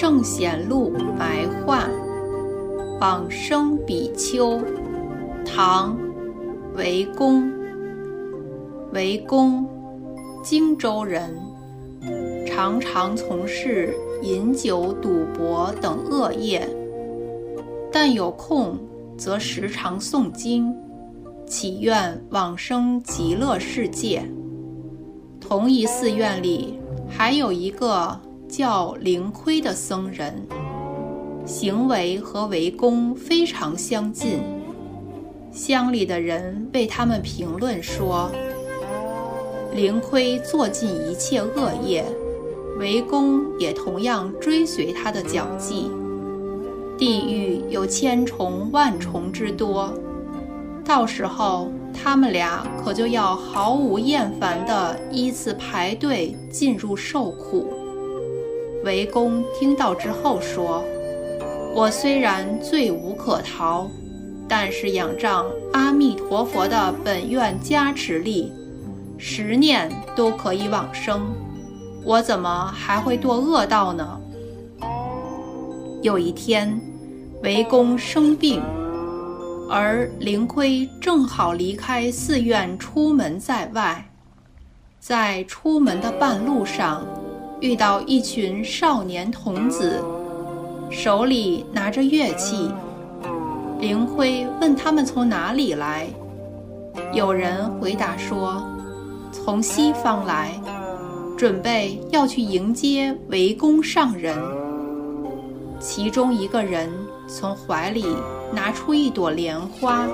圣贤录白话，往生比丘，唐，韦公。韦公，荆州人，常常从事饮酒、赌博等恶业，但有空则时常诵经，祈愿往生极乐世界。同一寺院里还有一个叫灵亏的僧人，行为和韦公非常相近。乡里的人为他们评论说。灵亏做尽一切恶业，韦公也同样追随他的脚迹。地狱有千重万重之多，到时候他们俩可就要毫无厌烦地依次排队进入受苦。韦公听到之后说：“我虽然罪无可逃，但是仰仗阿弥陀佛的本愿加持力。”十念都可以往生，我怎么还会堕恶道呢？有一天，韦公生病，而灵亏正好离开寺院出门在外，在出门的半路上，遇到一群少年童子，手里拿着乐器。灵亏问他们从哪里来，有人回答说。从西方来，准备要去迎接围攻上人。其中一个人从怀里拿出一朵莲花，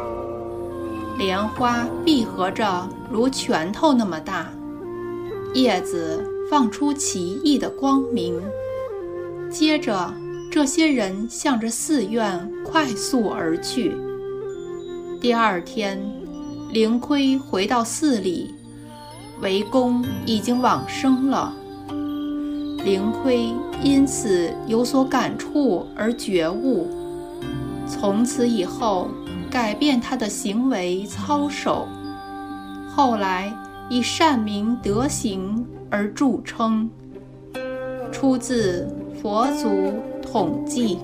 莲花闭合着如拳头那么大，叶子放出奇异的光明。接着，这些人向着寺院快速而去。第二天，灵亏回到寺里。韦公已经往生了，灵亏因此有所感触而觉悟，从此以后改变他的行为操守，后来以善名德行而著称。出自《佛祖统记》。